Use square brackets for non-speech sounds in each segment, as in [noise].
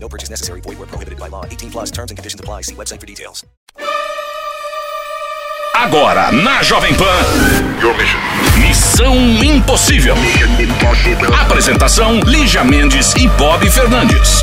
No purchase necessary. Void where prohibited by law. 18 plus terms and conditions apply. See website for details. Agora na Jovem Pan. Missão Impossível. Apresentação: Lígia Mendes e Bob Fernandes.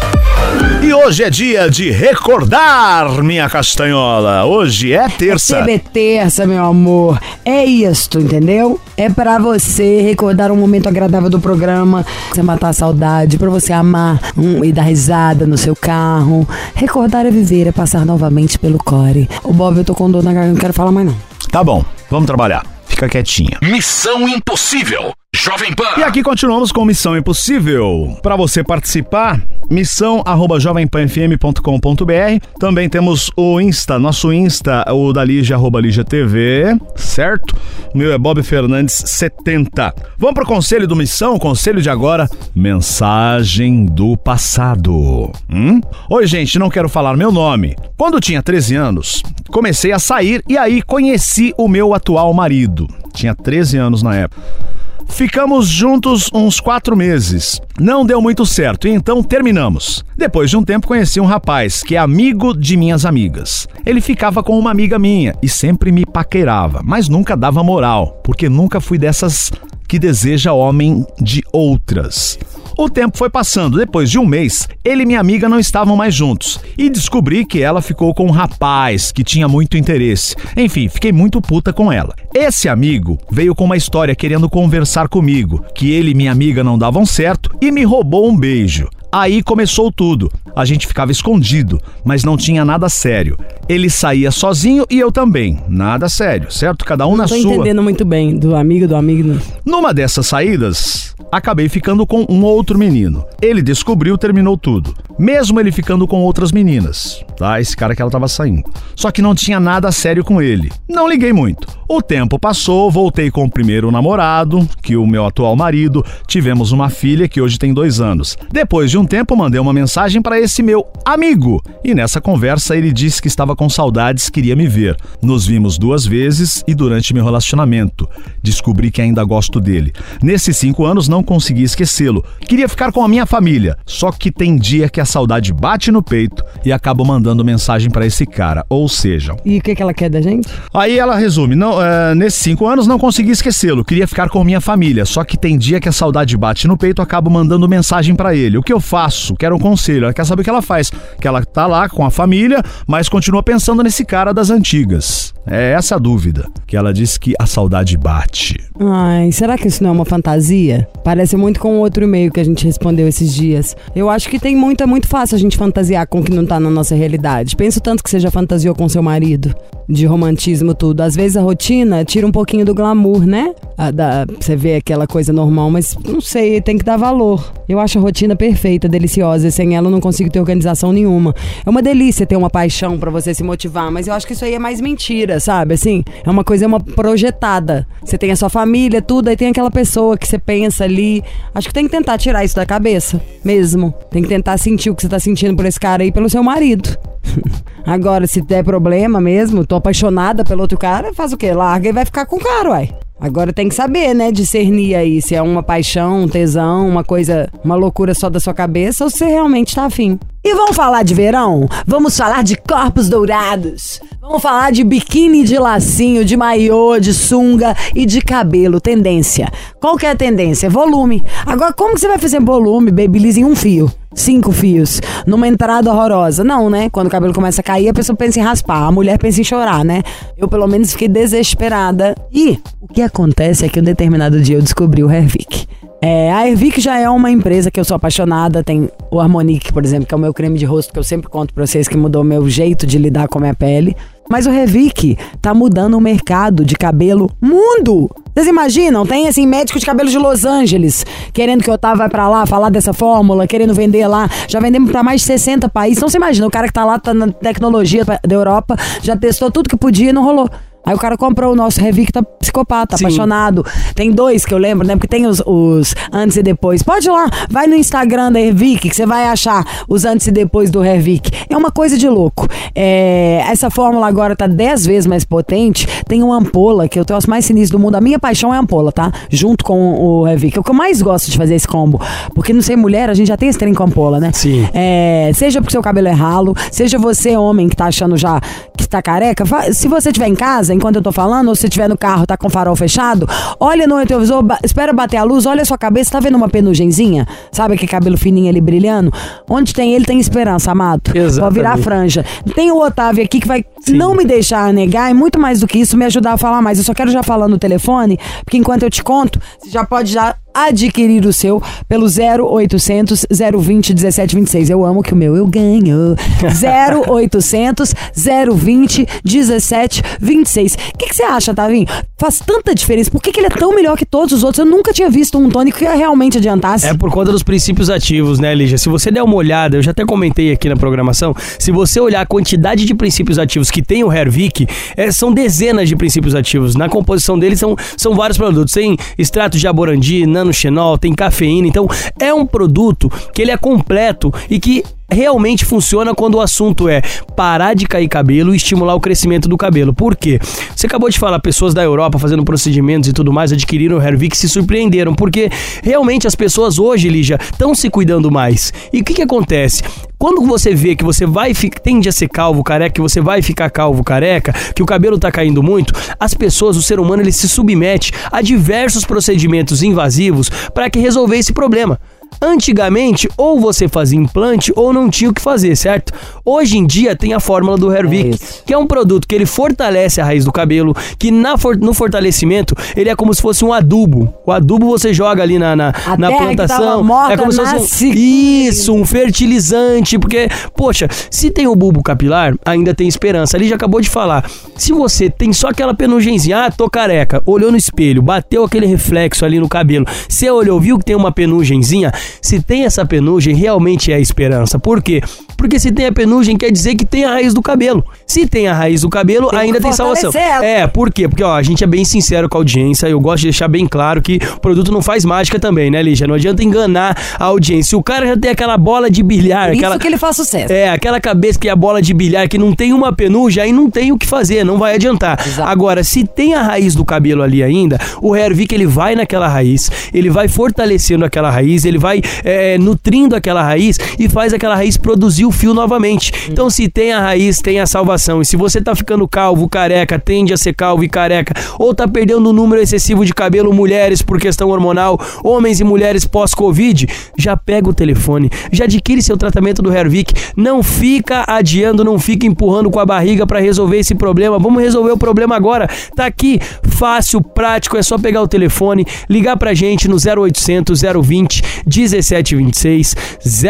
E hoje é dia de recordar, minha castanhola. Hoje é terça. TB terça, meu amor. É isto, entendeu? É pra você recordar um momento agradável do programa, pra você matar a saudade, pra você amar hum, e dar risada no seu carro. Recordar é viver, é passar novamente pelo core. O Bob, eu tô com dor na garganta, não quero falar mais não. Tá bom, vamos trabalhar. Fica quietinha. Missão Impossível. Jovem Pan. E aqui continuamos com Missão Impossível. Para você participar, missão arroba jovempanfm.com.br. Também temos o Insta, nosso Insta, o da Lígia, arroba Lígia TV, certo? O meu é Bob Fernandes 70. Vamos pro conselho do Missão, conselho de agora, mensagem do passado. Hum? Oi, gente, não quero falar meu nome. Quando tinha 13 anos, comecei a sair e aí conheci o meu atual marido. Tinha 13 anos na época. Ficamos juntos uns quatro meses. Não deu muito certo então terminamos. Depois de um tempo conheci um rapaz que é amigo de minhas amigas. Ele ficava com uma amiga minha e sempre me paquerava, mas nunca dava moral, porque nunca fui dessas que deseja homem de outras. O tempo foi passando. Depois de um mês, ele e minha amiga não estavam mais juntos. E descobri que ela ficou com um rapaz que tinha muito interesse. Enfim, fiquei muito puta com ela. Esse amigo veio com uma história querendo conversar comigo, que ele e minha amiga não davam certo e me roubou um beijo. Aí começou tudo. A gente ficava escondido, mas não tinha nada sério. Ele saía sozinho e eu também. Nada sério, certo? Cada um na Tô sua. entendendo muito bem do amigo, do amigo. Numa dessas saídas, acabei ficando com um outro menino. Ele descobriu, terminou tudo. Mesmo ele ficando com outras meninas, tá? Esse cara que ela tava saindo. Só que não tinha nada sério com ele. Não liguei muito. O tempo passou, voltei com o primeiro namorado, que o meu atual marido. Tivemos uma filha que hoje tem dois anos. Depois de um tempo, mandei uma mensagem para esse meu amigo. E nessa conversa ele disse que estava com saudades, queria me ver. Nos vimos duas vezes e durante meu relacionamento. Descobri que ainda gosto dele. Nesses cinco anos não consegui esquecê-lo. Queria ficar com a minha família. Só que tem dia que a saudade bate no peito e acabo mandando mensagem para esse cara. Ou seja, E o que, que ela quer da gente? Aí ela resume: não, é, nesses cinco anos não consegui esquecê-lo, queria ficar com minha família. Só que tem dia que a saudade bate no peito, acabo mandando mensagem pra ele. O que eu faço? Quero um conselho. Ela quer saber o que ela faz. Que ela tá lá com a família, mas continua pensando nesse cara das antigas. É essa a dúvida. Que ela diz que a saudade bate. Ai, será que isso não é uma fantasia? Parece muito com outro e-mail que a gente respondeu esses dias. Eu acho que tem muito, é muito fácil a gente fantasiar com o que não tá na nossa realidade. Penso tanto que você já fantasiou com seu marido. De romantismo, tudo. Às vezes a rotina tira um pouquinho do glamour, né? A da, você vê aquela coisa normal, mas não sei, tem que dar valor. Eu acho a rotina perfeita, deliciosa. Sem ela eu não consigo ter organização nenhuma. É uma delícia ter uma paixão pra você se motivar, mas eu acho que isso aí é mais mentira, sabe? Assim, é uma coisa, é uma projetada. Você tem a sua família, tudo, aí tem aquela pessoa que você pensa ali. Acho que tem que tentar tirar isso da cabeça, mesmo. Tem que tentar sentir o que você tá sentindo por esse cara aí, pelo seu marido. [laughs] Agora, se der problema mesmo, tô apaixonada pelo outro cara, faz o quê? Larga e vai ficar com o cara, uai. Agora tem que saber, né, discernir aí se é uma paixão, um tesão, uma coisa, uma loucura só da sua cabeça ou se você realmente tá afim. E vamos falar de verão? Vamos falar de corpos dourados. Vamos falar de biquíni de lacinho, de maiô, de sunga e de cabelo. Tendência. Qual que é a tendência? Volume. Agora, como que você vai fazer volume, babyliss, em um fio? Cinco fios. Numa entrada horrorosa. Não, né? Quando o cabelo começa a cair, a pessoa pensa em raspar. A mulher pensa em chorar, né? Eu, pelo menos, fiquei desesperada. E o que acontece é que um determinado dia eu descobri o Hervik. É, a Hervik já é uma empresa que eu sou apaixonada. Tem o Harmonique, por exemplo, que é o meu creme de rosto que eu sempre conto pra vocês que mudou meu jeito de lidar com a minha pele. Mas o Revic tá mudando o mercado de cabelo mundo. Vocês imaginam? Tem, assim, médico de cabelo de Los Angeles querendo que o Otávio vai pra lá falar dessa fórmula, querendo vender lá. Já vendemos pra mais de 60 países. Então você imagina, o cara que tá lá, tá na tecnologia da Europa, já testou tudo que podia e não rolou. Aí o cara comprou o nosso Revic, tá psicopata, Sim. apaixonado. Tem dois que eu lembro, né? Porque tem os, os, antes e depois. Pode ir lá, vai no Instagram da Revic, que você vai achar os antes e depois do Revic. É uma coisa de louco. É, essa fórmula agora tá 10 vezes mais potente. Tem uma ampola, que eu tenho as mais sinistro do mundo. A minha paixão é a ampola, tá? Junto com o Revic. É o que eu mais gosto de fazer esse combo. Porque não sei mulher, a gente já tem esse trem com ampola, né? Sim. É, seja porque seu cabelo é ralo, seja você homem que tá achando já que tá careca. Se você estiver em casa, enquanto eu tô falando, ou se estiver no carro, tá com o farol fechado, olha no retrovisor, ba espera bater a luz, olha a sua cabeça, tá vendo uma penugenzinha? Sabe aquele cabelo fininho ali brilhando? Onde tem ele, tem esperança, amado. Exatamente. Pode virar franja. Tem o Otávio aqui que vai Sim. não me deixar negar e muito mais do que isso, me ajudar a falar mais. Eu só quero já falar no telefone, porque enquanto eu te conto, você já pode já adquirir o seu pelo 0800 020 1726. Eu amo que o meu eu ganho. 0800 020 1726. O que, que você acha, Tavinho? Faz tanta diferença. Por que, que ele é tão melhor que todos os outros? Eu nunca tinha visto um tônico que realmente adiantasse. É por conta dos princípios ativos, né, Lígia? Se você der uma olhada, eu já até comentei aqui na programação, se você olhar a quantidade de princípios ativos que tem o Hervik, é, são dezenas de princípios ativos. Na composição dele são, são vários produtos. Tem extrato de aborandi, nanoxenol, tem cafeína. Então, é um produto que ele é completo e que realmente funciona quando o assunto é parar de cair cabelo e estimular o crescimento do cabelo. Por quê? Você acabou de falar, pessoas da Europa fazendo procedimentos e tudo mais, adquiriram o Hervik se surpreenderam, porque realmente as pessoas hoje, Lígia, estão se cuidando mais. E o que, que acontece? Quando você vê que você vai tende a ser calvo careca, que você vai ficar calvo careca, que o cabelo tá caindo muito, as pessoas, o ser humano, ele se submete a diversos procedimentos invasivos para que resolver esse problema. Antigamente, ou você fazia implante ou não tinha o que fazer, certo? Hoje em dia tem a fórmula do Hervik, é que é um produto que ele fortalece a raiz do cabelo, que na for no fortalecimento ele é como se fosse um adubo. O adubo você joga ali na, na, na plantação. Morta, é como se fosse um, isso, um fertilizante, porque, poxa, se tem o bulbo capilar, ainda tem esperança. Ali já acabou de falar. Se você tem só aquela penugenzinha, ah, tô careca, olhou no espelho, bateu aquele reflexo ali no cabelo, você olhou, viu que tem uma penugenzinha, se tem essa penugem, realmente é a esperança. Por quê? Porque se tem a penugem, quer dizer que tem a raiz do cabelo. Se tem a raiz do cabelo, tem ainda tem salvação. É, por quê? Porque, ó, a gente é bem sincero com a audiência. Eu gosto de deixar bem claro que o produto não faz mágica também, né, Lígia? Não adianta enganar a audiência. Se o cara já tem aquela bola de bilhar. Por aquela, isso que ele faz sucesso. É, aquela cabeça que é a bola de bilhar, que não tem uma penugem, aí não tem o que fazer, não vai adiantar. Exato. Agora, se tem a raiz do cabelo ali ainda, o Hervik ele vai naquela raiz, ele vai fortalecendo aquela raiz, ele vai é, nutrindo aquela raiz e faz aquela raiz produzir o fio novamente. Então, se tem a raiz, tem a salvação. E se você tá ficando calvo, careca, tende a ser calvo e careca, ou tá perdendo um número excessivo de cabelo, mulheres por questão hormonal, homens e mulheres pós-Covid, já pega o telefone, já adquire seu tratamento do Hervik. Não fica adiando, não fica empurrando com a barriga para resolver esse problema. Vamos resolver o problema agora. Tá aqui, fácil, prático, é só pegar o telefone, ligar pra gente no 0800 020 1726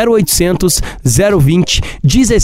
0800 020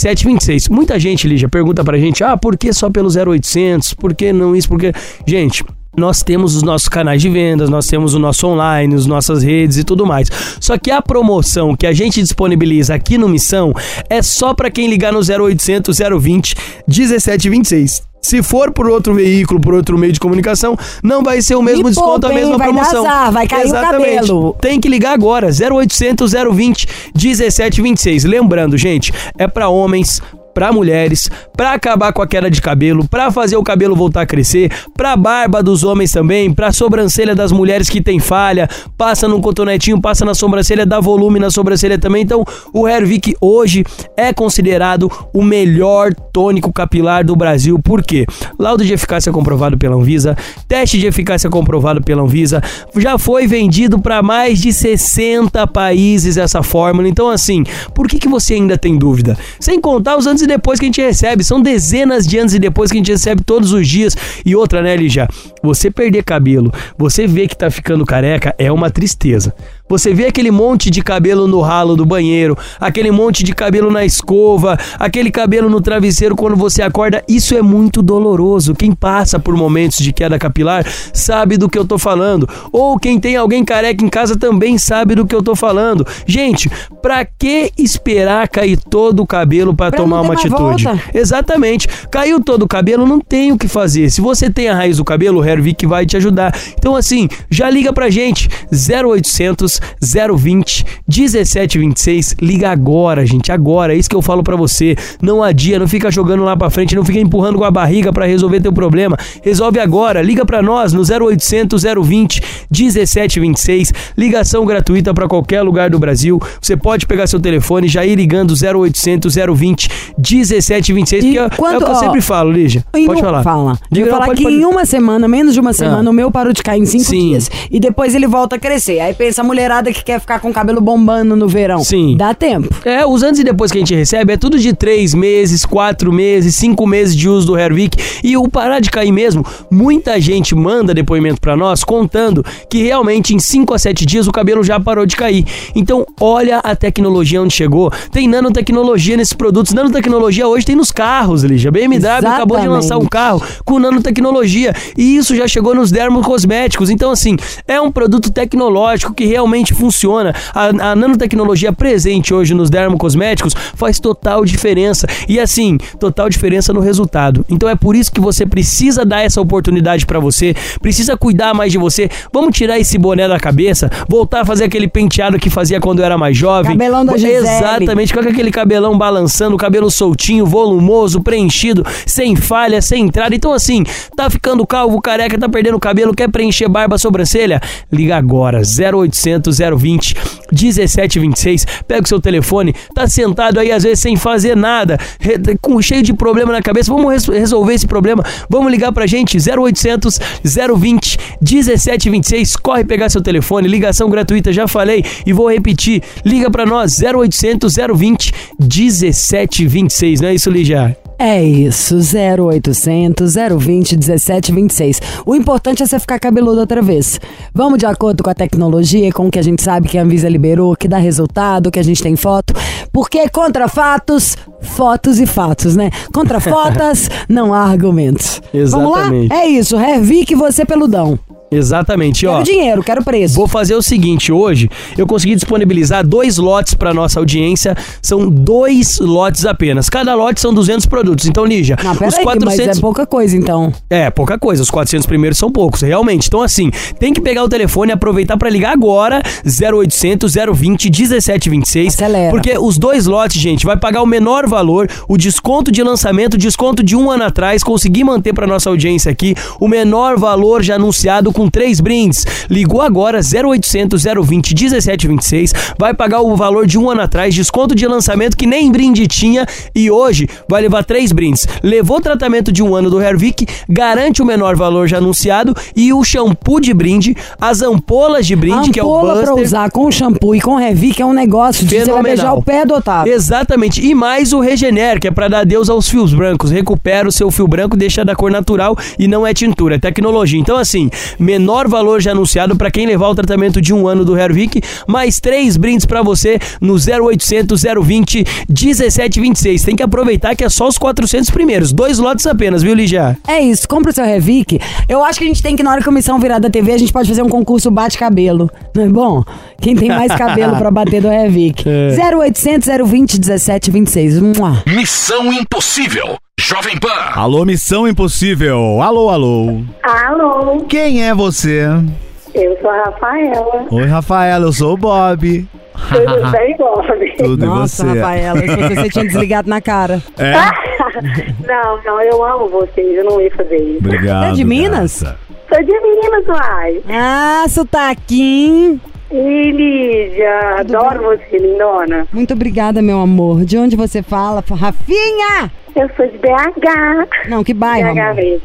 1726. Muita gente, Lígia, pergunta pra gente: ah, por que só pelo 0800? Por que não isso? Porque. Gente, nós temos os nossos canais de vendas, nós temos o nosso online, as nossas redes e tudo mais. Só que a promoção que a gente disponibiliza aqui no Missão é só para quem ligar no 0800 020 1726. Se for por outro veículo, por outro meio de comunicação, não vai ser o mesmo e desconto, a mesma vai promoção. Azar, vai cair Exatamente. o cabelo. Tem que ligar agora, 0800 020 1726. Lembrando, gente, é para homens, para mulheres, para acabar com a queda de cabelo, para fazer o cabelo voltar a crescer, para barba dos homens também, para sobrancelha das mulheres que tem falha, passa num cotonetinho, passa na sobrancelha, dá volume na sobrancelha também. Então, o Hervik hoje é considerado o melhor tônico capilar do Brasil. Por quê? Laudo de eficácia comprovado pela Anvisa, teste de eficácia comprovado pela Anvisa, já foi vendido para mais de 60 países essa fórmula. Então, assim, por que, que você ainda tem dúvida? Sem contar os e depois que a gente recebe. São dezenas de anos e depois que a gente recebe todos os dias. E outra, né, Lígia? Você perder cabelo, você vê que tá ficando careca, é uma tristeza. Você vê aquele monte de cabelo no ralo do banheiro, aquele monte de cabelo na escova, aquele cabelo no travesseiro quando você acorda, isso é muito doloroso. Quem passa por momentos de queda capilar sabe do que eu tô falando. Ou quem tem alguém careca em casa também sabe do que eu tô falando. Gente, pra que esperar cair todo o cabelo para tomar uma atitude? Volta. Exatamente. Caiu todo o cabelo, não tem o que fazer. Se você tem a raiz do cabelo, o Hervik vai te ajudar. Então assim, já liga pra gente 0800 020 1726. Liga agora, gente, agora. É isso que eu falo para você. Não adia, não fica jogando lá para frente, não fica empurrando com a barriga para resolver teu problema. Resolve agora. Liga para nós no 0800 020 1726. Ligação gratuita para qualquer lugar do Brasil. Você pode pegar seu telefone e já ir ligando 0800 020 1726, E porque é- é, quando- o que eu ó, sempre falo, Lígia. Pode um- falar. Fala. Diga, eu falar pode- que pode. em uma semana, menos de uma semana, Ah. o meu parou de cair em cinco Sim. dias. E depois ele volta a crescer. Aí pensa a mulherada que quer ficar com o cabelo bombando no verão. Sim. Dá tempo. É, os antes e depois que a gente recebe é tudo de três meses, quatro meses, cinco meses de uso do Hervik. E o parar de cair mesmo, muita gente manda depoimento pra nós contando que realmente em cinco a sete dias o cabelo já parou de cair. Então, olha a tecnologia onde chegou. Tem nanotecnologia nesses produtos. Nanotecnologia hoje tem nos carros, Lígia. BMW acabou de lançar um Exatamente. carro com nanotecnologia. E isso já chegou nos dermocosméticos. Então, assim, é um produto tecnológico que realmente funciona. A, a nanotecnologia presente hoje nos dermocosméticos faz total diferença. E assim, total diferença no resultado. Então é por isso que você precisa dar essa oportunidade pra você, precisa cuidar mais de você. Vamos tirar esse boné da cabeça, voltar a fazer aquele penteado que fazia quando era mais jovem. Cabelão da Gisele. Exatamente, com aquele cabelão balançando, cabelo soltinho, volumoso, preenchido, sem falha, sem entrada. Então, assim, tá ficando calvo, careca, tá perdendo cabelo, quer preencher barba, sobrancelha? Liga agora, 0800 020 1726. Pega o seu telefone, tá sentado aí às vezes sem fazer nada, com cheio de problema na cabeça. Vamos res- resolver esse problema. Vamos ligar pra gente, 0800 020 1726. Corre pegar seu telefone, ligação gratuita, já falei e vou repetir. Liga pra nós, 0800 020 1726. Não é isso, Lígia? É isso, 0800 020 1726. O importante é você ficar cabeludo outra vez. Vamos de acordo com a tecnologia, com o que a gente sabe que a Anvisa liberou, que dá resultado, que a gente tem foto. Porque contra fatos, fotos e fatos, né? Contra [laughs] fotos, não há argumentos. Exatamente. Vamos lá? É isso, Revique você peludão. Exatamente, ó. Quero dinheiro, quero preço. Vou fazer o seguinte, hoje eu consegui disponibilizar dois lotes para nossa audiência. São dois lotes apenas. Cada lote são 200 produtos. Então, Lígia, Não, os peraí, 400 mas é pouca coisa então. É, pouca coisa. Os 400 primeiros são poucos, realmente. Então, assim, tem que pegar o telefone e aproveitar pra ligar agora, 0800 020 1726. Acelera. Porque os dois lotes, gente, vai pagar o menor valor, o desconto de lançamento, desconto de um ano atrás, consegui manter pra nossa audiência aqui o menor valor já anunciado com três brindes. Ligou agora, 0800 020 1726, vai pagar o valor de um ano atrás, desconto de lançamento que nem brinde tinha e hoje vai levar três brindes. Levou o tratamento de um ano do Hervik, garante o menor valor já anunciado e o shampoo de brinde, as ampolas de brinde, que é o Ampola pra usar com shampoo e com Revique é um negócio de você vai Fenomenal. beijar o pé do Otávio. Exatamente. E mais o Regener, que é pra dar adeus aos fios brancos. Recupera o seu fio branco, deixa da cor natural e não é tintura, é tecnologia. Então, assim, menor valor já anunciado pra quem levar o tratamento de um ano do Hervik, mais três brindes pra você no 0800 020 1726. Tem que aproveitar que é só os 400 primeiros. Dois lotes apenas, viu, Ligia? É isso, compra o seu Revic. Eu acho que a gente tem que, na hora que a comissão virar da TV, a gente pode fazer um concurso bate-cabelo. Não é bom? Quem tem mais cabelo pra bater do Revic? 0800 020 1726. Mua. Missão Impossível. Jovem Pan. Alô, Missão Impossível. Alô, alô. Alô, Quem é você? eu sou a Rafaela. Oi, Rafaela, eu sou o Bob. Tudo [laughs] bem, Bob? Tudo Nossa, você? Rafaela, se você, você tinha desligado na cara. É? [laughs] Não, não, eu amo vocês, eu não ia fazer isso. Obrigado. É de Minas? gata. Sou de Minas, uai. Ah, sotaquinho. E Lídia, adoro você, lindona. Muito obrigada, meu amor. De onde você fala? Rafinha! Eu sou de BH. Não, que bairro, BH amor? mesmo.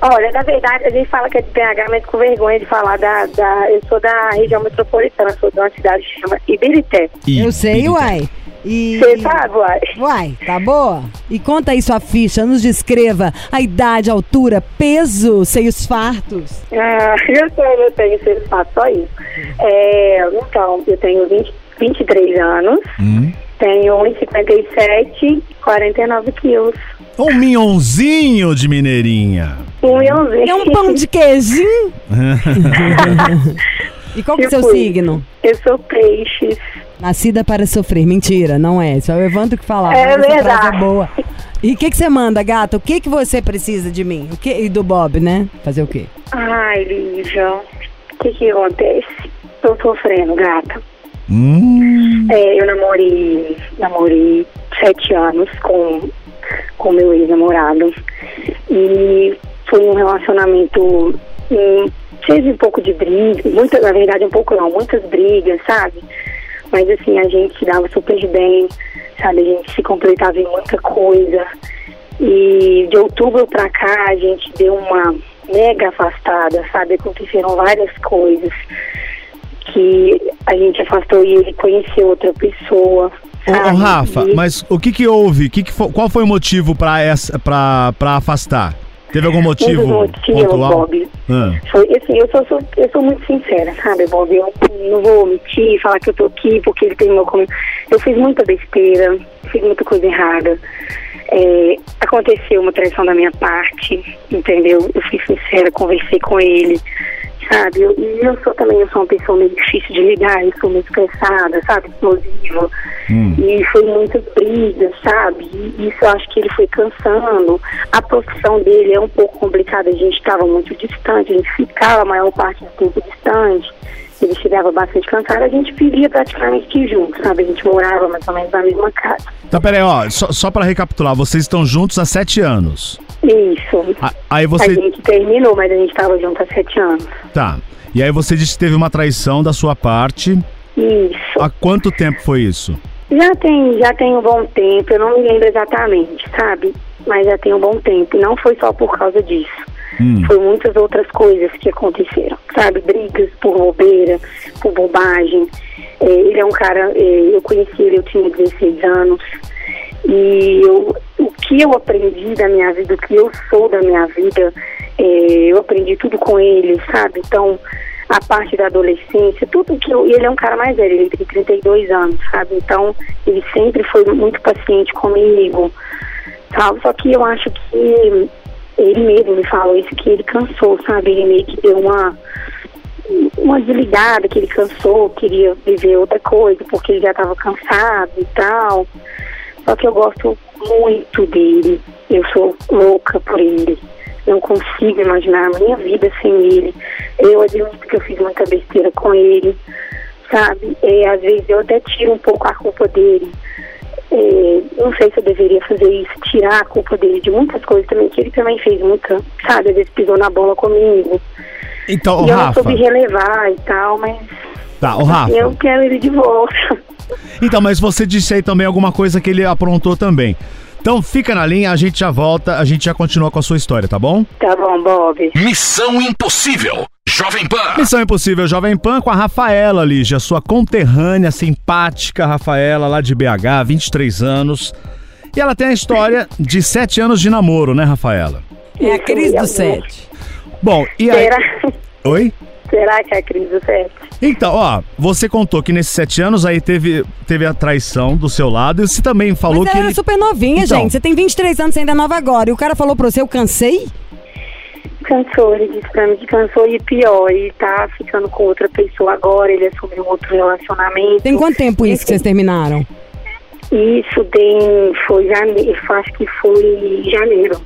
Olha, na verdade, a gente fala que é de BH, mas com vergonha de falar da, da... Eu sou da região metropolitana, sou de uma cidade que chama Ibirité. Eu sei, uai. E... Você sabe, uai. Uai, tá boa? E conta aí sua ficha, nos descreva a idade, altura, peso, seios fartos. Ah, [laughs] eu sei, eu tenho esse espaço, só isso. É, então, eu tenho 20, 23 anos, Hum. tenho 1,57, 49 quilos. Um minhonzinho de mineirinha. Um milhãozinho. É um pão de queijinho? [laughs] e qual que é o seu Tipo signo? Eu sou peixes. Nascida para sofrer. Mentira, não é. É o Evandro que falava. É frase verdade. é boa. E o que, que você manda, gata? O que, que você precisa de mim? O que, e do Bob, né? Fazer o quê? Ai, Lígia, o que que acontece? Tô sofrendo, gata. Hum. É, eu namorei, namorei sete anos com com meu ex-namorado e foi um relacionamento hum, teve um pouco de briga, muita, na verdade um pouco não, muitas brigas, sabe? Mas assim, a gente se dava super bem, sabe? A gente se completava em muita coisa. E de outubro pra cá a gente deu uma mega afastada, sabe? Aconteceram várias coisas que a gente afastou e ele conheceu outra pessoa. Ô, ô? Rafa, mas o que que houve? Que que fo- qual foi o motivo pra essa pra, pra afastar? Teve algum Um motivo motivos, pontual? Bob, Ah. foi assim, eu sou, sou- eu sou muito sincera, sabe, Bob? Eu não vou mentir, falar que eu tô aqui porque ele tem meu comi- Eu fiz muita besteira, fiz muita coisa errada. É, aconteceu uma traição da minha parte, entendeu? Eu fui sincera, conversei com ele, sabe? Eu- E eu, sou também, eu sou uma pessoa meio difícil de ligar, eu sou muito estressada, sabe? Explosiva. E foi muita briga, sabe? E isso eu acho que ele foi cansando. A profissão dele é um pouco complicada, a gente estava muito distante, a gente ficava a maior parte do tempo distante. Ele chegava bastante cansado, a gente vivia praticamente juntos, sabe? A gente morava mais ou menos na mesma casa. Então, peraí, ó, só, só pra recapitular, vocês estão juntos há sete anos. Isso. A- Aí A você. gente terminou, mas a gente estava junto há sete anos. Tá. E aí você disse que teve uma traição da sua parte. Isso. Há quanto tempo foi isso? Já tem, já tem um bom tempo, eu não me lembro exatamente, sabe? Mas já tem um bom tempo. Não foi só por causa disso. Hum. Foi muitas outras coisas que aconteceram, sabe? Brigas por bobeira, por bobagem. É, ele é um cara, é, eu conheci ele, eu tinha 16 anos. E eu, o que eu aprendi da minha vida, o que eu sou da minha vida, é, eu aprendi tudo com ele, sabe? Então, a parte da adolescência, tudo que eu. Ele é um cara mais velho, ele tem 32 anos, sabe? Então, ele sempre foi muito paciente comigo, sabe? Só que eu acho que ele mesmo me falou isso, que ele cansou, sabe? Ele meio que deu uma uma desligada, que ele cansou, queria viver outra coisa, porque ele já estava cansado e tal. Só que eu gosto muito dele. Eu sou louca por ele. Não consigo imaginar a minha vida sem ele. Eu admito que eu fiz muita besteira com ele, sabe? É, às vezes eu até tiro um pouco a culpa dele. É, não sei se eu deveria fazer isso, tirar a culpa dele de muitas coisas também, que ele também fez muita, sabe? Às vezes pisou na bola comigo. Então, e eu Rafa. não soube relevar e tal, mas Tá, ô Rafa. eu quero ele de volta. Então, mas você disse aí também alguma coisa que ele aprontou também. Então fica na linha, a gente já volta, a gente já continua com a sua história, tá bom? Tá bom, Bob. Missão Impossível. Jovem Pan. Missão Impossível Jovem Pan com a Rafaela, Lígia, sua conterrânea, simpática Rafaela, lá de BH, 23 anos. E ela tem a história de 7 anos de namoro, né, Rafaela? É a crise do mesmo. sete. Bom, e aí. Oi? Será que é a crise do sete? Então, ó, você contou que nesses sete anos aí teve, teve a traição do seu lado e você também falou Mas que. ela ele- era super novinha, Então. gente. Você tem 23 anos, você ainda é nova agora. E o cara falou pra você, eu cansei? Cansou, ele disse pra mim que cansou e pior, ele tá ficando com outra pessoa agora, ele assumiu um outro relacionamento. Tem quanto tempo isso que vocês terminaram? Isso tem, foi janeiro, acho que foi janeiro.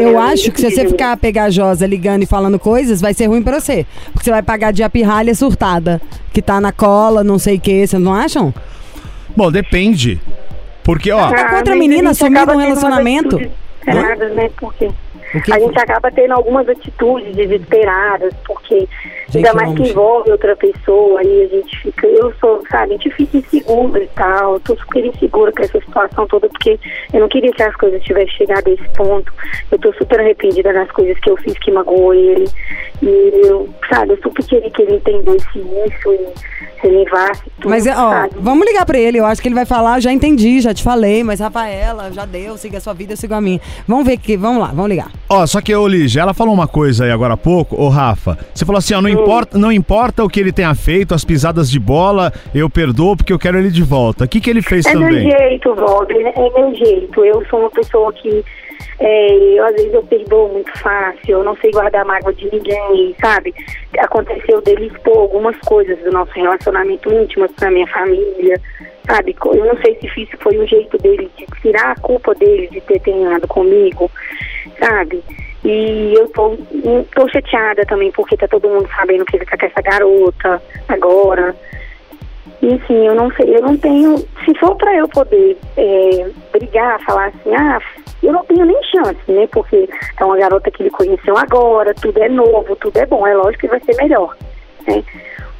Eu acho que se você ficar pegajosa ligando e falando coisas, vai ser ruim pra você. Porque você vai pagar de pirralha surtada. Que tá na cola, não sei o que. Vocês não acham? Bom, depende. Porque, ó. Tá com outra menina a gente sumindo acaba num tendo umas relacionamento? atitudes Erradas, né? Porque O que a gente acaba tendo algumas atitudes desesperadas, porque Gente, ainda mais que envolve outra pessoa, aí a gente fica, eu sou, sabe, a gente fica insegura e tal, eu tô super insegura com essa situação toda, porque eu não queria que as coisas tivessem chegado a esse ponto. Eu tô super arrependida das coisas que eu fiz que magoou ele. E eu, sabe, eu super queria que ele entendesse isso e relevasse tudo, Mas, é, ó, sabe? vamos ligar pra ele. Eu acho que ele vai falar, já entendi, já te falei, mas Rafaela, já deu, siga a sua vida, eu sigo a minha. Vamos ver que, vamos lá, vamos ligar. Ó, só que, ô Lígia, ela falou uma coisa aí agora há pouco, ô Rafa. Você falou assim, ó, não importa, não importa o que ele tenha feito, as pisadas de bola, eu perdoo porque eu quero ele de volta. O que, que ele fez É meu também? jeito, Bob, é meu jeito. Eu sou uma pessoa que é, eu, às vezes eu perdoo muito fácil, eu não sei guardar mágoa de ninguém, sabe? Aconteceu dele expor algumas coisas do nosso relacionamento íntimo pra minha família, sabe? Eu não sei se isso foi o jeito dele de tirar a culpa dele de ter terminado comigo, sabe? E eu tô, tô chateada também porque tá todo mundo sabendo que ele tá com essa garota agora. E assim, eu não sei, eu não tenho. Se for pra eu poder é, brigar, falar assim, ah, eu não tenho nem chance, né? Porque é uma garota que ele conheceu agora, tudo é novo, tudo é bom, é lógico que vai ser melhor, né?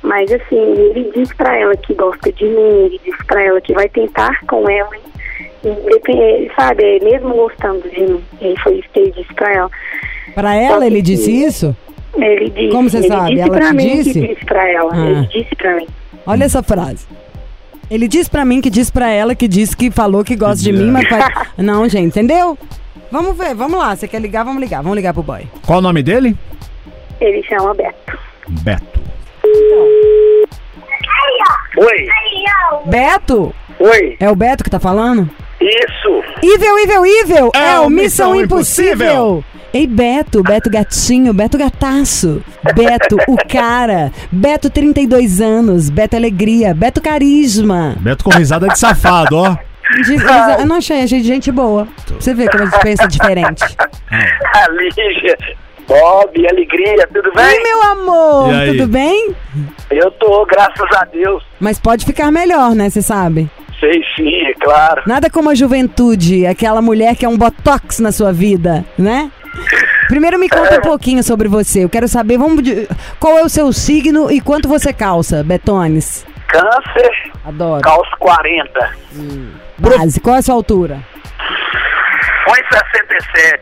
Mas assim, ele diz pra ela que gosta de mim, ele diz pra ela que vai tentar com ela, sabe, mesmo gostando de mim, e foi isso que ele disse pra ela. Pra ela, ele disse isso? Ele disse, Como você ele sabe? disse Ela pra te mim disse? que disse pra ela, Ah. ele disse pra mim. Olha essa frase. Ele diz pra mim que diz pra ela que disse que falou que gosta de mim, mas faz... [laughs] Não, gente, entendeu? Vamos ver, vamos lá. Você quer ligar? Vamos ligar. Vamos ligar pro boy. Qual o nome dele? Ele chama Beto. Beto. Oi, Beto? oi, É o Beto que tá falando? Isso. Ível, Ível, Ível! É É, o Missão Missão Impossível! Impossível. Ei, Beto, Beto Gatinho, Beto Gataço, Beto, o cara, Beto 32 anos, Beto Alegria, Beto Carisma. Beto com risada de safado, ó. De- eu não achei, achei de gente boa. Você ver como a gente pensa diferente. A Lígia, Bob, alegria, tudo Ei, bem? meu amor, tudo bem? Eu tô, graças a Deus. Mas pode ficar melhor, né, você sabe? Sei sim, é claro. Nada como a juventude, aquela mulher que é um botox na sua vida, né? Primeiro me conta um pouquinho sobre você. Eu quero saber, vamos qual é o seu signo e quanto você calça, Betones? Câncer, Adoro. calço 40. Base, qual é a sua altura? 1,67.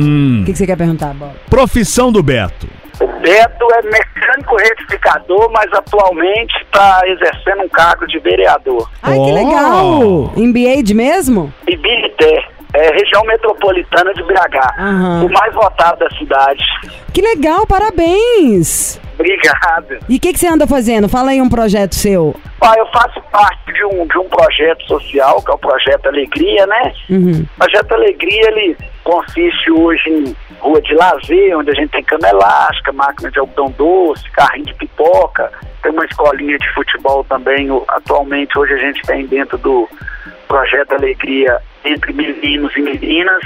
Hum. O que, que você quer perguntar, Bob? Profissão do Beto. O Beto é mecânico retificador, mas atualmente está exercendo um cargo de vereador. Ai, que Oh. legal! MBA de mesmo? Ibirité, é região metropolitana de BH. Aham. O mais votado da cidade. Que legal, parabéns! Obrigado. E o que, que você anda fazendo? Fala aí um projeto seu. Ah, eu faço parte de um, de um projeto social, que é o Projeto Alegria, né? Uhum. O Projeto Alegria, ele consiste hoje em rua de lazer, onde a gente tem cama elástica, máquina de algodão doce, carrinho de pipoca, tem uma escolinha de futebol também, atualmente hoje a gente tem dentro do Projeto Alegria, entre meninos e meninas,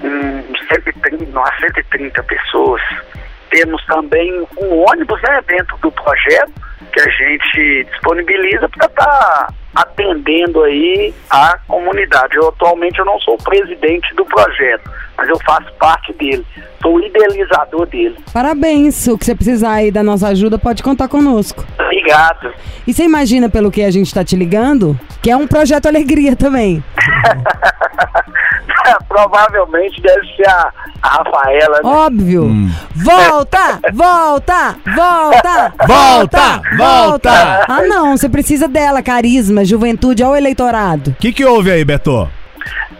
hum, 130, umas 130 pessoas. Temos também um ônibus né, dentro do projeto que a gente disponibiliza para estar atendendo aí a comunidade. Eu atualmente eu não sou presidente do projeto, mas eu faço parte dele. Sou o idealizador dele. Parabéns! O que você precisar aí da nossa ajuda, pode contar conosco. Obrigado. E você imagina pelo que a gente tá te ligando? Que é um projeto alegria também. [laughs] Provavelmente deve ser a, a Rafaela. né? Óbvio. Volta! [laughs] Volta! Volta! Volta! Volta! Ah, não, você precisa dela, carisma, juventude ao eleitorado. O que, que houve aí, Beto?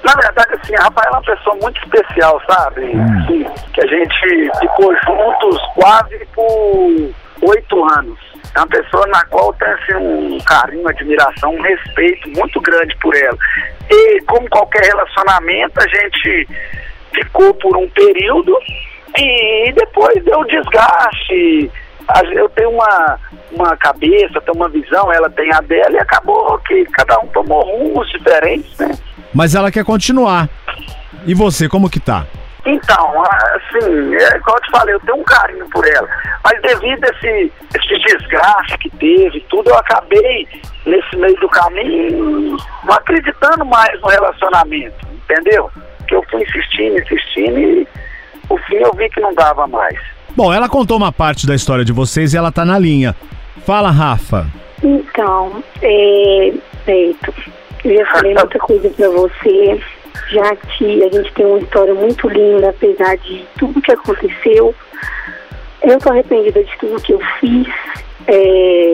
Na verdade, assim, a Rafaela é uma pessoa muito especial, sabe? Assim, que a gente ficou juntos quase por oito anos. É uma pessoa na qual eu tenho assim, um carinho, admiração, um respeito muito grande por ela. E como qualquer relacionamento, a gente ficou por um período e depois deu desgaste. Eu tenho uma, uma cabeça, tenho uma visão, ela tem a dela e acabou que cada um tomou rumos diferentes, né? Mas ela quer continuar. E você, como que tá? Então, assim, é, igual eu te falei, eu tenho um carinho por ela. Mas devido a esse, esse desgaste que teve, tudo, eu acabei, nesse meio do caminho, não acreditando mais no relacionamento, entendeu? Que eu fui insistindo, insistindo e eu vi que não dava mais. Bom, ela contou uma parte da história de vocês e ela tá na linha. Fala, Rafa. Então, é, Beto, eu já falei muita coisa pra você, já que a gente tem uma história muito linda, apesar de tudo que aconteceu. Eu tô arrependida de tudo que eu fiz. É,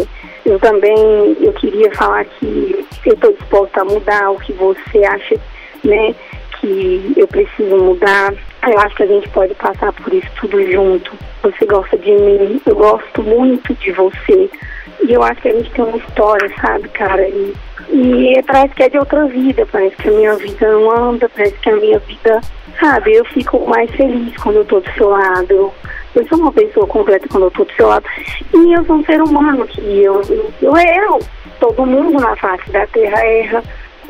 eu também, eu queria falar que eu tô disposta a mudar o que você acha, né, que eu preciso mudar. Eu acho que a gente pode passar por isso tudo junto. Você gosta de mim, eu gosto muito de você. E eu acho que a gente tem uma história, sabe, cara? E, e parece que é de outra vida, parece que a minha vida não anda, parece que a minha vida, sabe, eu fico mais feliz quando eu tô do seu lado. Eu, sou uma pessoa completa quando eu tô do seu lado. E eu sou um ser humano que eu, eu, eu. Todo mundo na face da terra erra.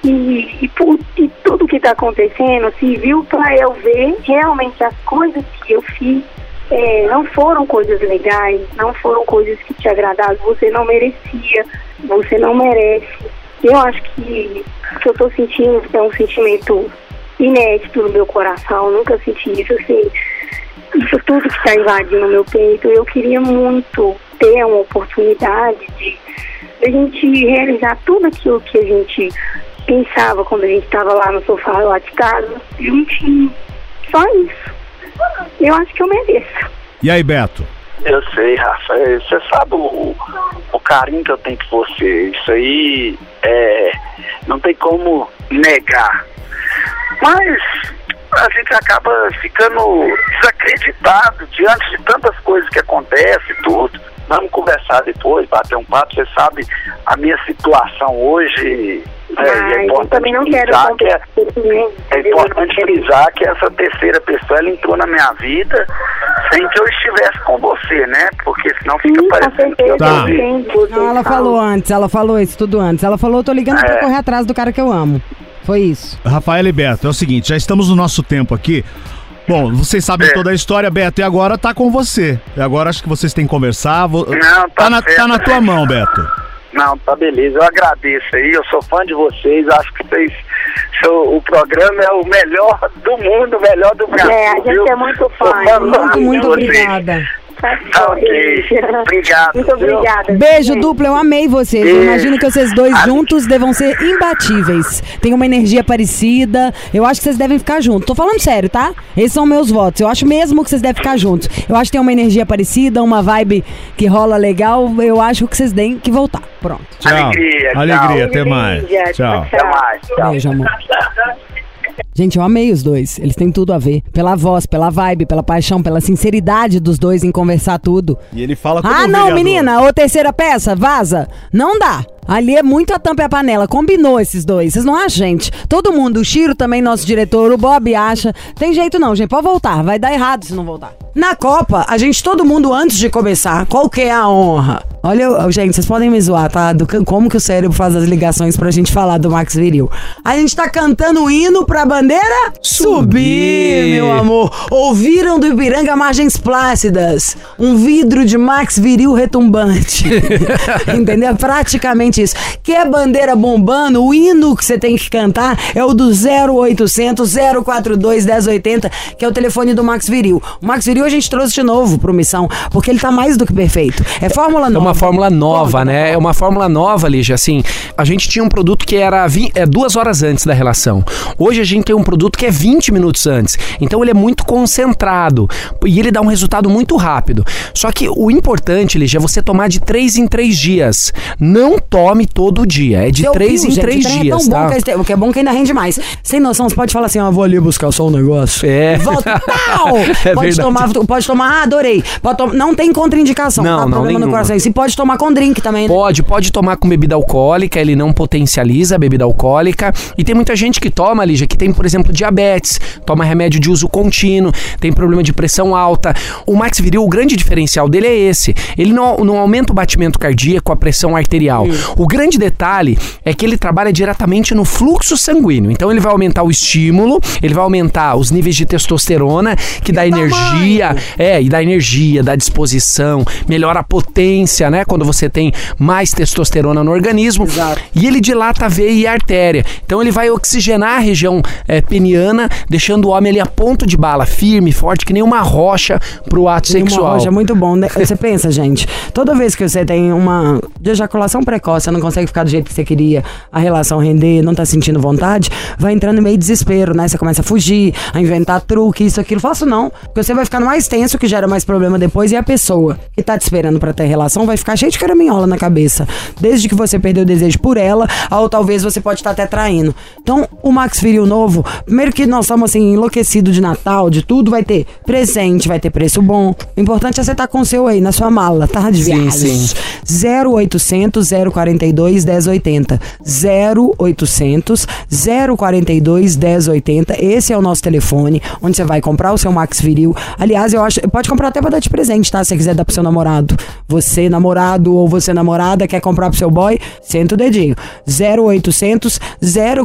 E, e, e tudo que está acontecendo serviu para eu ver realmente as coisas que eu fiz é, não foram coisas legais, não foram coisas que te agradaram, você não merecia, você não merece. Eu acho que o que eu estou sentindo é um sentimento inédito no meu coração, nunca senti isso assim. Isso tudo que está invadindo o meu peito, eu queria muito ter uma oportunidade de a gente realizar tudo aquilo que a gente pensava quando a gente estava lá no sofá lá de casa, juntinho. Só isso. Eu acho que eu mereço. E aí, Beto? Eu sei, Rafa. é, Você sabe o, o carinho que eu tenho por você. Isso aí é, não tem como negar. Mas a gente acaba ficando desacreditado diante de tantas coisas que acontecem e tudo. Vamos conversar depois, bater um papo. Você sabe a minha situação hoje. É, e é eu importante também não quero frisar que é, comprometer, é importante frisar que essa terceira pessoa ela entrou na minha vida sem que eu estivesse com você, né? Porque senão fica Sim, parecendo que eu Tá. Não, ela falou antes, ela falou isso tudo antes. Ela falou, tô ligando pra É. correr atrás do cara que eu amo. Foi isso. Rafael e Beto, é o seguinte, já estamos no nosso tempo aqui. Bom, vocês sabem É. toda a história, Beto, e agora tá com você. E agora acho que vocês têm que conversar. Vo- Não, tá na, certo, tá na tua mão, Beto. Não, tá beleza. Eu agradeço aí. Eu sou fã de vocês. Acho que vocês, o programa é o melhor do mundo, o melhor do Brasil. É, a gente viu? é muito fã. Muito, muito vocês. obrigada. Tá Tá ok. beijo. Obrigado. Muito obrigada. Beijo duplo, eu amei vocês. Eu imagino que vocês dois juntos devam ser imbatíveis. Tem uma energia parecida. Eu acho que vocês devem ficar juntos. Tô falando sério, tá? Esses são meus votos. Eu acho mesmo que vocês devem ficar juntos. Eu acho que tem uma energia parecida, uma vibe que rola legal. Eu acho que vocês têm que voltar. Pronto. Tchau. Alegria, tchau. Alegria, até mais. Tchau. Até mais. Tchau. Beijo, amor. Gente, eu amei os dois. Eles têm tudo a ver. Pela voz, pela vibe, pela paixão, pela sinceridade dos dois em conversar tudo. E ele fala como Ah, não, vereador. menina, ô terceira peça, vaza. Não dá. Ali é muito a tampa e a panela. Combinou esses dois. Vocês não acham, gente? Todo mundo, o Chiro também, nosso diretor, o Bob acha. Tem jeito não, gente. Pode voltar. Vai dar errado se não voltar. Na Copa, a gente, todo mundo, antes de começar, qual que é a honra? Olha, eu- gente, vocês podem me zoar, tá? Do, como que o cérebro faz as ligações pra gente falar do Max Viril. A gente tá cantando o hino pra bandeira subir, meu amor. Ouviram do Ipiranga Margens Plácidas. Um vidro de Max Viril retumbante. [laughs] Entendeu? Praticamente isso. Quer bandeira bombando? O hino que você tem que cantar é o do 0800 042 1080, que é o telefone do Max Viril. O Max Viril a gente trouxe de novo pro Missão, porque ele tá mais do que perfeito. É Fórmula É Nova. uma fórmula nova, né? É uma fórmula nova, Lígia. Assim, a gente tinha um produto que era vi- é, duas horas antes da relação. Hoje a gente tem um produto que é 20 minutos antes. Então ele é muito concentrado e ele dá um resultado muito rápido. Só que o importante, Lígia, é você tomar de 3 em 3 dias. Não tome todo dia. É de 3 fio, em gente, 3 o trem dias, É tão bom tá? que, este- que é bom que ainda rende mais. Sem noção, você pode falar assim, ó, vou ali buscar só um negócio. É. Volta, [laughs] pau! É pode verdade. tomar, pode tomar, ah, adorei. Pode tom- não tem contraindicação, Não, tá? não, Problema no nenhuma. coração. E se pode tomar com drink também, né? Pode, pode tomar com bebida alcoólica, ele não potencializa a bebida alcoólica. E tem muita gente que toma, Lígia, que tem, por exemplo, diabetes, toma remédio de uso contínuo, tem problema de pressão alta. O Max Viril, o grande diferencial dele é esse. Ele não, não aumenta o batimento cardíaco, a pressão arterial. O grande detalhe é que ele trabalha diretamente no fluxo sanguíneo. Então ele vai aumentar o estímulo, ele vai aumentar os níveis de testosterona, que dá energia, é, e dá energia, dá disposição, melhora a potência, né? Quando você tem mais testosterona no organismo. Exato. E ele dilata a veia e a artéria. Então ele vai oxigenar a região é, peniana, deixando o homem ali a ponto de bala, firme, forte, que nem uma rocha pro ato Tem sexual. Uma rocha muito bom. né? Você pensa, gente, toda vez que você tem uma ejaculação precoce, você não consegue ficar do jeito que você queria, a relação render, não tá sentindo vontade, vai entrando em meio desespero, né? Você começa a fugir, a inventar truque, isso, aquilo. Faço não, porque você vai ficando mais tenso, que gera mais problema depois, e a pessoa que tá te esperando pra ter relação vai ficar cheia de caraminhola na cabeça. Desde que você perdeu o desejo por ela, ou talvez você pode estar até traindo. Então, o Max Viril novo, primeiro que nós estamos assim, enlouquecidos de Natal, de tudo, vai ter presente, vai ter preço bom. O importante é você estar com o seu aí, na sua mala, tá? De Sim, viagem. sim. 0800 042 1080. 0800 042 1080. Esse é o nosso telefone, onde você vai comprar o seu Max Viril. Aliás, eu acho, pode comprar até pra dar de presente, tá? Se você quiser dar pro seu namorado. Você, namorado ou você, namorada, quer comprar pro seu boy, senta o dedinho. 0800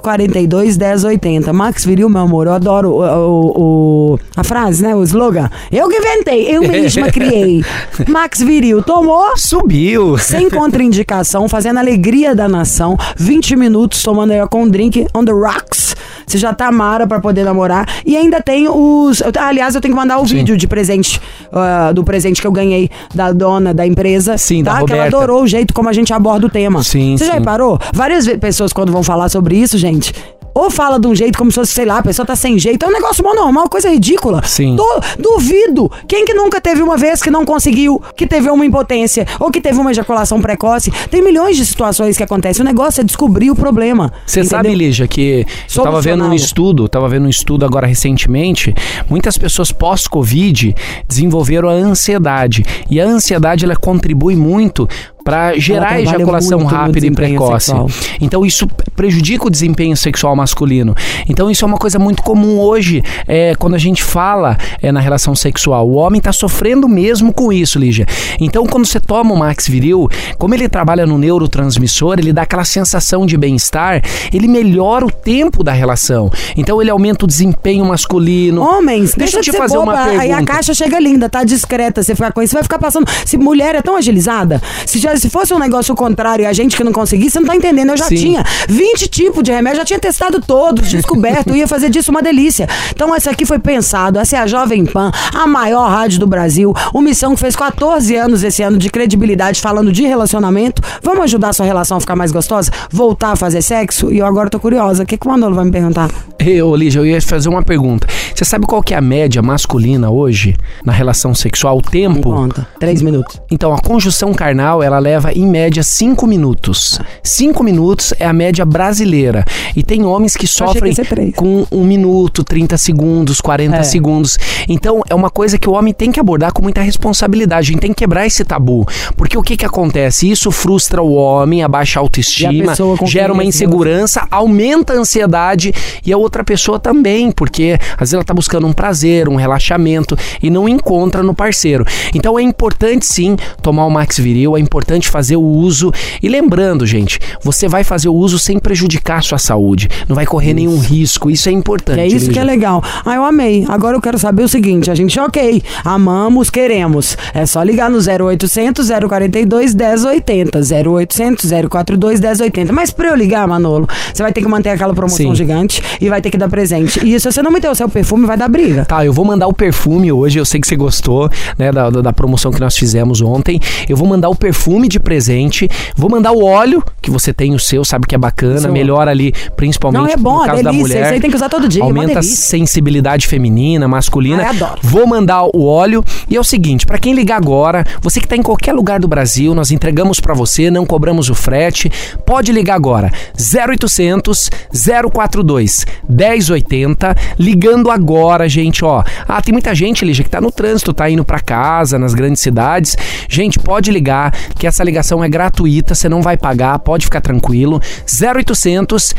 042 1080. Max Viril, meu amor, eu adoro o, o- o- a frase, né? O slogan. Eu que inventei, eu mesma [laughs] criei. Max Viril, tomou? Subiu. Sem contraindicação, fazendo a alegria da nação. 20 minutos tomando aí com um drink on the rocks. Você já tá mara pra poder namorar. E ainda tem os. eu- aliás, eu tenho que mandar o vídeo de presente. ah, do presente que eu ganhei da dona da empresa. Sim, da tá? Que ela Roberta. adorou o jeito como a gente aborda o tema. Sim, Você já sim. reparou? Várias pessoas, quando vão falar sobre isso, gente. Ou fala de um jeito como se fosse, sei lá, a pessoa tá sem jeito. É um negócio mó normal, coisa ridícula. Sim. Du- duvido. Quem que nunca teve uma vez que não conseguiu, que teve uma impotência, ou que teve uma ejaculação precoce? Tem milhões de situações que acontecem. O negócio é descobrir o problema. Você sabe, Lígia, que eu tava vendo um estudo, tava vendo um estudo agora recentemente, muitas pessoas pós-Covid desenvolveram a ansiedade. E a ansiedade, ela contribui muito para gerar ejaculação rápida e precoce. sexual. Então isso prejudica o desempenho sexual masculino. Então isso é uma coisa muito comum hoje, é, quando a gente fala é, na relação sexual. O homem está sofrendo mesmo com isso, Lígia. Então quando você toma o Max Viril, como ele trabalha no neurotransmissor, ele dá aquela sensação de bem-estar, ele melhora o tempo da relação. Então ele aumenta o desempenho masculino. Homens, Deixa deixa, eu te de fazer boba. uma Aí a pergunta. caixa chega linda, tá discreta. Você ficar com isso, você vai ficar passando. Se mulher é tão agilizada, se, já, se fosse um negócio contrário e a gente que não conseguisse, você não tá entendendo. Eu já Sim. tinha 20 tipos de remédio, já tinha testado todos, descoberto, ia fazer disso uma delícia. Então, essa aqui foi pensado. Essa é a Jovem Pan, a maior rádio do Brasil. Uma missão que fez 14 anos esse ano de credibilidade falando de relacionamento. Vamos ajudar a sua relação a ficar mais gostosa? Voltar a fazer sexo? E eu agora tô curiosa. O que, que o Manolo vai me perguntar? Ei, Ô, Lígia, eu ia fazer uma pergunta. Você sabe qual que é a média masculina hoje na relação sexual? O Me tempo? conta. Três minutos. Então, a conjunção carnal, ela leva em média 5 minutos. 5 minutos é a média brasileira. E tem homens que que sofrem três. com 1 minuto, 30 segundos, 40 É. segundos. Então, é uma coisa que o homem tem que abordar com muita responsabilidade. A gente tem que quebrar esse tabu. Porque o que que acontece? Isso frustra o homem, abaixa a autoestima, quem gera uma insegurança, aumenta a ansiedade e a outra pessoa também, porque às vezes ela tá buscando um prazer, um relaxamento e não encontra no parceiro. Então é importante sim tomar o Max Viril, é importante fazer o uso e lembrando, gente, você vai fazer o uso sem prejudicar a sua saúde, não vai correr nenhum risco, isso é importante. É isso que é Lígia. legal. Ah, eu amei. Agora eu quero saber o seguinte: a gente, ok, amamos, queremos. É só ligar no 0800 042 1080. 0800 042 1080. Mas pra eu ligar, Manolo, você vai ter que manter aquela promoção Sim. gigante e vai ter que dar presente. E se você não meter o seu perfume, vai dar briga. Tá, eu vou mandar o perfume hoje. Eu sei que você gostou, né, da da promoção que nós fizemos ontem. Eu vou mandar o perfume de presente. Vou mandar o óleo, que você tem o seu, sabe que é bacana. Seu- melhor ali, principalmente Não, é bom, no é caso da delícia. mulher. Isso aí tem que usar todo dia, é Aumenta a sensibilidade feminina, masculina. Ai, adoro. Vou mandar o óleo. E é o seguinte, pra quem ligar agora, você que tá em qualquer lugar do Brasil, nós entregamos pra você, não cobramos o frete. Pode ligar agora. 0800 042 1080. Ligando agora, gente, ó. Ah, tem muita gente, Lígia, que tá no trânsito, tá indo pra casa, nas grandes cidades. Gente, pode ligar, que essa ligação é gratuita, você não vai pagar, pode ficar tranquilo. 0800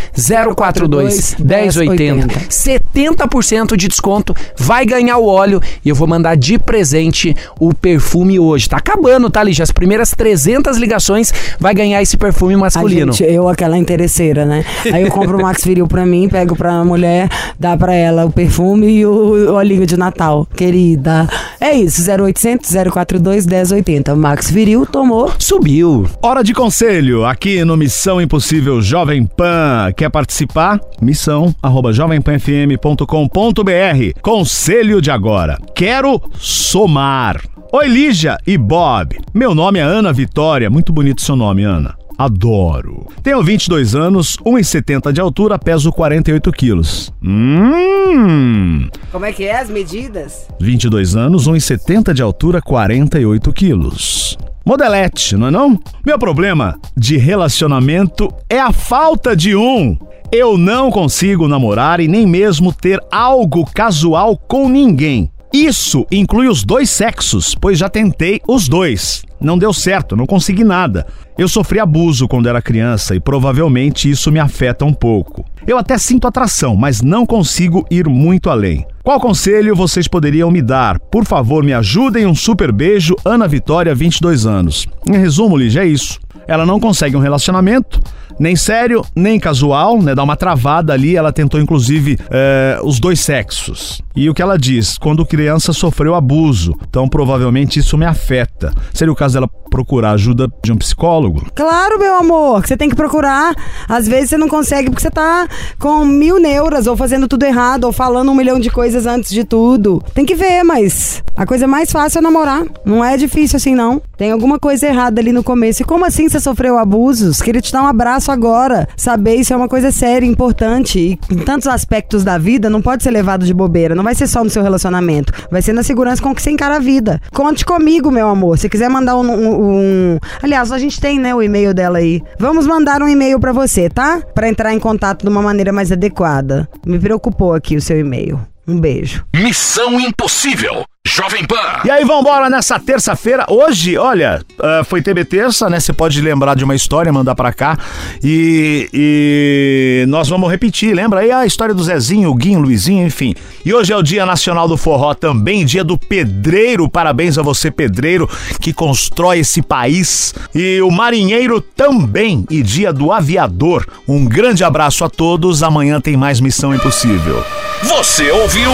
042 1080. 70% de desconto, vai ganhar o óleo e eu vou mandar de presente o perfume hoje. Tá acabando, tá, Lígia? As primeiras 300 ligações vai ganhar esse perfume masculino. gente, eu, aquela interesseira, né? Aí eu compro o Max Viril pra mim, pego pra mulher, dá pra ela o perfume e o olhinho de Natal. Querida. É isso, 0800 042 1080. Max Viril tomou, Subiu. Hora de conselho, aqui no Missão Impossível Jovem Pan. Quer participar? Missão arroba jovempanfm.com.br. Conselho de agora. Quero somar. Oi, Lígia e Bob. Meu nome é Ana Vitória. Muito bonito seu nome, Ana. Adoro. Tenho 22 anos, 1,70 de altura, peso 48 quilos. Hum. Como é que é as medidas? 22 anos, 1,70 de altura, 48 quilos. Modelete, não é não? Meu problema de relacionamento é a falta de um. Eu não consigo namorar e nem mesmo ter algo casual com ninguém. Isso inclui os dois sexos, pois já tentei os dois. Não deu certo, não consegui nada. Eu sofri abuso quando era criança e provavelmente isso me afeta um pouco. Eu até sinto atração, mas não consigo ir muito além. Qual conselho vocês poderiam me dar? Por favor, me ajudem. Um super beijo, Ana Vitória, 22 anos. Em resumo, Lígia, é isso. Ela não consegue um relacionamento, nem sério, nem casual, né? Dá uma travada ali. Ela tentou, inclusive, é, os dois sexos. E o que ela diz? Quando criança sofreu abuso. Então, provavelmente, isso me afeta. Seria o caso dela procurar ajuda de um psicólogo? Claro, meu amor, você tem que procurar. Às vezes você não consegue porque você tá com mil neuras, ou fazendo tudo errado, ou falando um milhão de coisas antes de tudo. Tem que ver, mas a coisa mais fácil é namorar. Não é difícil assim, não. Tem alguma coisa errada ali no começo. E como assim você sofreu abusos? Queria te dar um abraço agora. Saber isso é uma coisa séria, importante. E em tantos aspectos da vida, não pode ser levado de bobeira. Não vai ser só no seu relacionamento. Vai ser na segurança com que você encara a vida. Conte comigo, meu amor. Se quiser mandar um, um, um... Aliás, a gente tem, né, o e-mail dela aí. Vamos mandar um e-mail para você, tá? Para entrar em contato de uma maneira mais adequada. Me preocupou aqui o seu e-mail. Um beijo. Missão Impossível. Jovem Pan. E aí, vambora nessa terça-feira. Hoje, olha, uh, foi TB Terça, né? Você pode lembrar de uma história, mandar pra cá. E, e, nós vamos repetir, lembra aí a história do Zezinho, o Guinho, o Luizinho, enfim. E hoje é o Dia Nacional do Forró também, dia do pedreiro. Parabéns a você, pedreiro, que constrói esse país. E o marinheiro também. E dia do aviador. Um grande abraço a todos. Amanhã tem mais Missão Impossível. Você ouviu?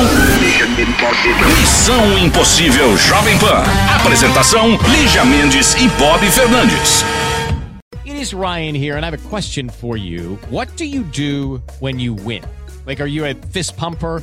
Missão Impossível Jovem Pan. Apresentação: Lígia Mendes e Bob Fernandes. It is Ryan here, and I have a question for you. What do you do when you win? Like, are you a fist pumper?